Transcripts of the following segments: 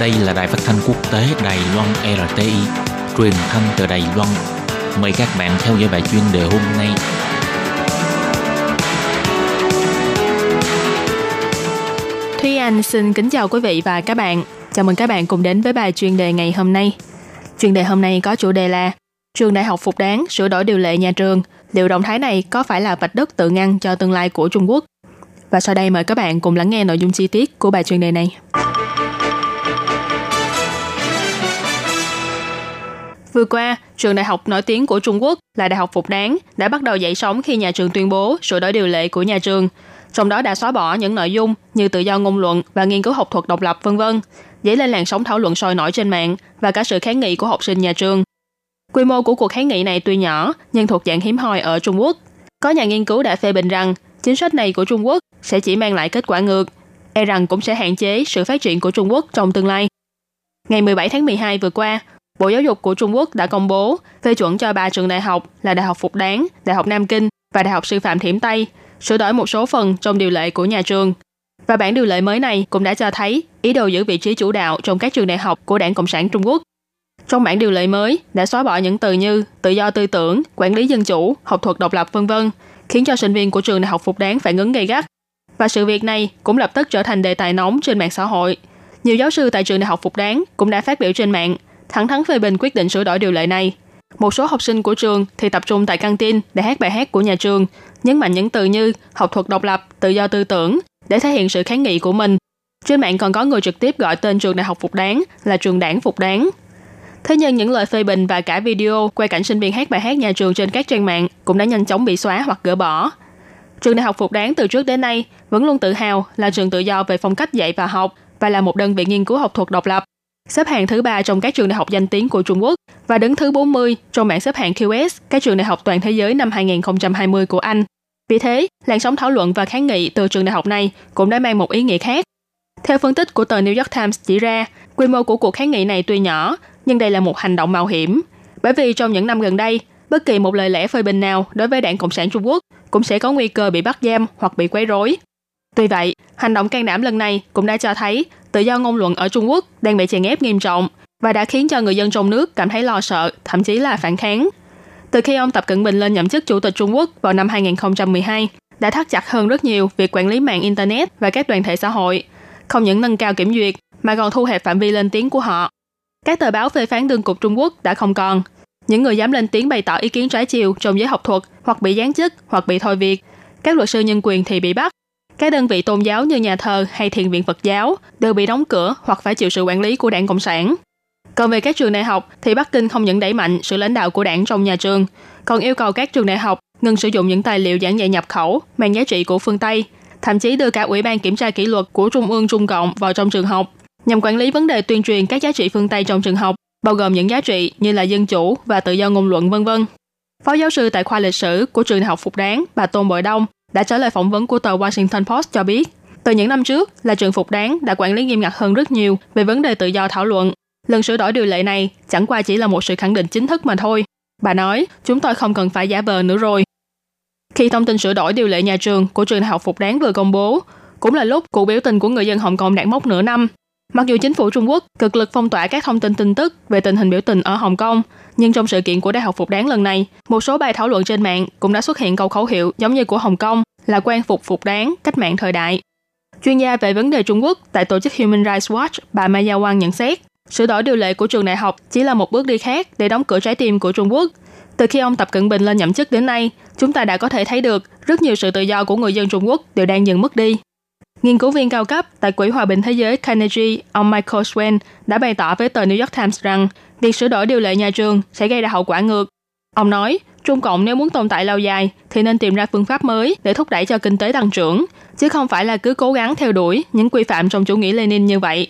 Đây là đài phát thanh quốc tế Đài Loan RTI, truyền thanh từ Đài Loan. Mời các bạn theo dõi bài chuyên đề hôm nay. Thúy Anh xin kính chào quý vị và các bạn. Chào mừng các bạn cùng đến với bài chuyên đề ngày hôm nay. Chuyên đề hôm nay có chủ đề là Trường đại học phục đáng sửa đổi điều lệ nhà trường. Liệu động thái này có phải là vạch đất tự ngăn cho tương lai của Trung Quốc? Và sau đây mời các bạn cùng lắng nghe nội dung chi tiết của bài chuyên đề này. Vừa qua, trường đại học nổi tiếng của Trung Quốc là Đại học Phục Đáng đã bắt đầu dậy sóng khi nhà trường tuyên bố sửa đổi điều lệ của nhà trường. Trong đó đã xóa bỏ những nội dung như tự do ngôn luận và nghiên cứu học thuật độc lập vân vân, dấy lên làn sóng thảo luận sôi nổi trên mạng và cả sự kháng nghị của học sinh nhà trường. Quy mô của cuộc kháng nghị này tuy nhỏ nhưng thuộc dạng hiếm hoi ở Trung Quốc. Có nhà nghiên cứu đã phê bình rằng chính sách này của Trung Quốc sẽ chỉ mang lại kết quả ngược, e rằng cũng sẽ hạn chế sự phát triển của Trung Quốc trong tương lai. Ngày 17 tháng 12 vừa qua, Bộ Giáo dục của Trung Quốc đã công bố phê chuẩn cho ba trường đại học là Đại học Phục Đáng, Đại học Nam Kinh và Đại học Sư phạm Thiểm Tây sửa đổi một số phần trong điều lệ của nhà trường. Và bản điều lệ mới này cũng đã cho thấy ý đồ giữ vị trí chủ đạo trong các trường đại học của Đảng Cộng sản Trung Quốc. Trong bản điều lệ mới đã xóa bỏ những từ như tự do tư tưởng, quản lý dân chủ, học thuật độc lập vân vân, khiến cho sinh viên của trường đại học Phục Đáng phản ứng gay gắt. Và sự việc này cũng lập tức trở thành đề tài nóng trên mạng xã hội. Nhiều giáo sư tại trường đại học Phục Đáng cũng đã phát biểu trên mạng thẳng thắn phê bình quyết định sửa đổi điều lệ này. Một số học sinh của trường thì tập trung tại căng tin để hát bài hát của nhà trường, nhấn mạnh những từ như học thuật độc lập, tự do tư tưởng để thể hiện sự kháng nghị của mình. Trên mạng còn có người trực tiếp gọi tên trường đại học Phục Đáng là trường đảng Phục Đáng. Thế nhưng những lời phê bình và cả video quay cảnh sinh viên hát bài hát nhà trường trên các trang mạng cũng đã nhanh chóng bị xóa hoặc gỡ bỏ. Trường đại học Phục Đáng từ trước đến nay vẫn luôn tự hào là trường tự do về phong cách dạy và học và là một đơn vị nghiên cứu học thuật độc lập xếp hạng thứ ba trong các trường đại học danh tiếng của Trung Quốc và đứng thứ 40 trong bảng xếp hạng QS các trường đại học toàn thế giới năm 2020 của Anh. Vì thế, làn sóng thảo luận và kháng nghị từ trường đại học này cũng đã mang một ý nghĩa khác. Theo phân tích của tờ New York Times chỉ ra, quy mô của cuộc kháng nghị này tuy nhỏ, nhưng đây là một hành động mạo hiểm. Bởi vì trong những năm gần đây, bất kỳ một lời lẽ phê bình nào đối với Đảng Cộng sản Trung Quốc cũng sẽ có nguy cơ bị bắt giam hoặc bị quấy rối. Tuy vậy, hành động can đảm lần này cũng đã cho thấy tự do ngôn luận ở Trung Quốc đang bị chèn ép nghiêm trọng và đã khiến cho người dân trong nước cảm thấy lo sợ, thậm chí là phản kháng. Từ khi ông Tập Cận Bình lên nhậm chức chủ tịch Trung Quốc vào năm 2012, đã thắt chặt hơn rất nhiều việc quản lý mạng Internet và các đoàn thể xã hội, không những nâng cao kiểm duyệt mà còn thu hẹp phạm vi lên tiếng của họ. Các tờ báo phê phán đương cục Trung Quốc đã không còn. Những người dám lên tiếng bày tỏ ý kiến trái chiều trong giới học thuật hoặc bị giáng chức hoặc bị thôi việc. Các luật sư nhân quyền thì bị bắt các đơn vị tôn giáo như nhà thờ hay thiền viện Phật giáo đều bị đóng cửa hoặc phải chịu sự quản lý của đảng Cộng sản. Còn về các trường đại học thì Bắc Kinh không những đẩy mạnh sự lãnh đạo của đảng trong nhà trường, còn yêu cầu các trường đại học ngừng sử dụng những tài liệu giảng dạy nhập khẩu mang giá trị của phương Tây, thậm chí đưa cả Ủy ban kiểm tra kỷ luật của Trung ương Trung Cộng vào trong trường học nhằm quản lý vấn đề tuyên truyền các giá trị phương Tây trong trường học, bao gồm những giá trị như là dân chủ và tự do ngôn luận vân vân. Phó giáo sư tại khoa lịch sử của trường đại học Phục Đáng, bà Tôn Bội Đông đã trả lời phỏng vấn của tờ Washington Post cho biết, từ những năm trước là trường Phục Đáng đã quản lý nghiêm ngặt hơn rất nhiều về vấn đề tự do thảo luận. Lần sửa đổi điều lệ này chẳng qua chỉ là một sự khẳng định chính thức mà thôi. Bà nói, chúng tôi không cần phải giả vờ nữa rồi. Khi thông tin sửa đổi điều lệ nhà trường của trường đại học Phục Đáng vừa công bố, cũng là lúc cuộc biểu tình của người dân Hồng Kông đạt mốc nửa năm. Mặc dù chính phủ Trung Quốc cực lực phong tỏa các thông tin tin tức về tình hình biểu tình ở Hồng Kông, nhưng trong sự kiện của Đại học Phục Đáng lần này, một số bài thảo luận trên mạng cũng đã xuất hiện câu khẩu hiệu giống như của Hồng Kông là quan phục phục đáng, cách mạng thời đại. Chuyên gia về vấn đề Trung Quốc tại tổ chức Human Rights Watch, bà Maya Wang nhận xét, sửa đổi điều lệ của trường đại học chỉ là một bước đi khác để đóng cửa trái tim của Trung Quốc. Từ khi ông Tập Cận Bình lên nhậm chức đến nay, chúng ta đã có thể thấy được rất nhiều sự tự do của người dân Trung Quốc đều đang dần mất đi. Nghiên cứu viên cao cấp tại Quỹ Hòa bình Thế giới Carnegie, ông Michael Swain đã bày tỏ với tờ New York Times rằng việc sửa đổi điều lệ nhà trường sẽ gây ra hậu quả ngược. Ông nói, Trung Cộng nếu muốn tồn tại lâu dài thì nên tìm ra phương pháp mới để thúc đẩy cho kinh tế tăng trưởng, chứ không phải là cứ cố gắng theo đuổi những quy phạm trong chủ nghĩa Lenin như vậy.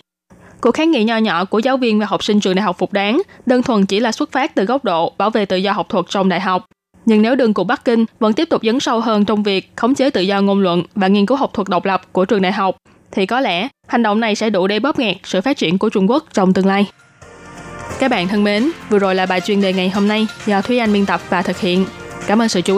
Cuộc kháng nghị nho nhỏ của giáo viên và học sinh trường đại học Phục Đáng đơn thuần chỉ là xuất phát từ góc độ bảo vệ tự do học thuật trong đại học. Nhưng nếu đường của Bắc Kinh vẫn tiếp tục dấn sâu hơn trong việc khống chế tự do ngôn luận và nghiên cứu học thuật độc lập của trường đại học, thì có lẽ hành động này sẽ đủ để bóp nghẹt sự phát triển của Trung Quốc trong tương lai. Các bạn thân mến, vừa rồi là bài chuyên đề ngày hôm nay do Thúy Anh biên tập và thực hiện. Cảm ơn sự chú ý.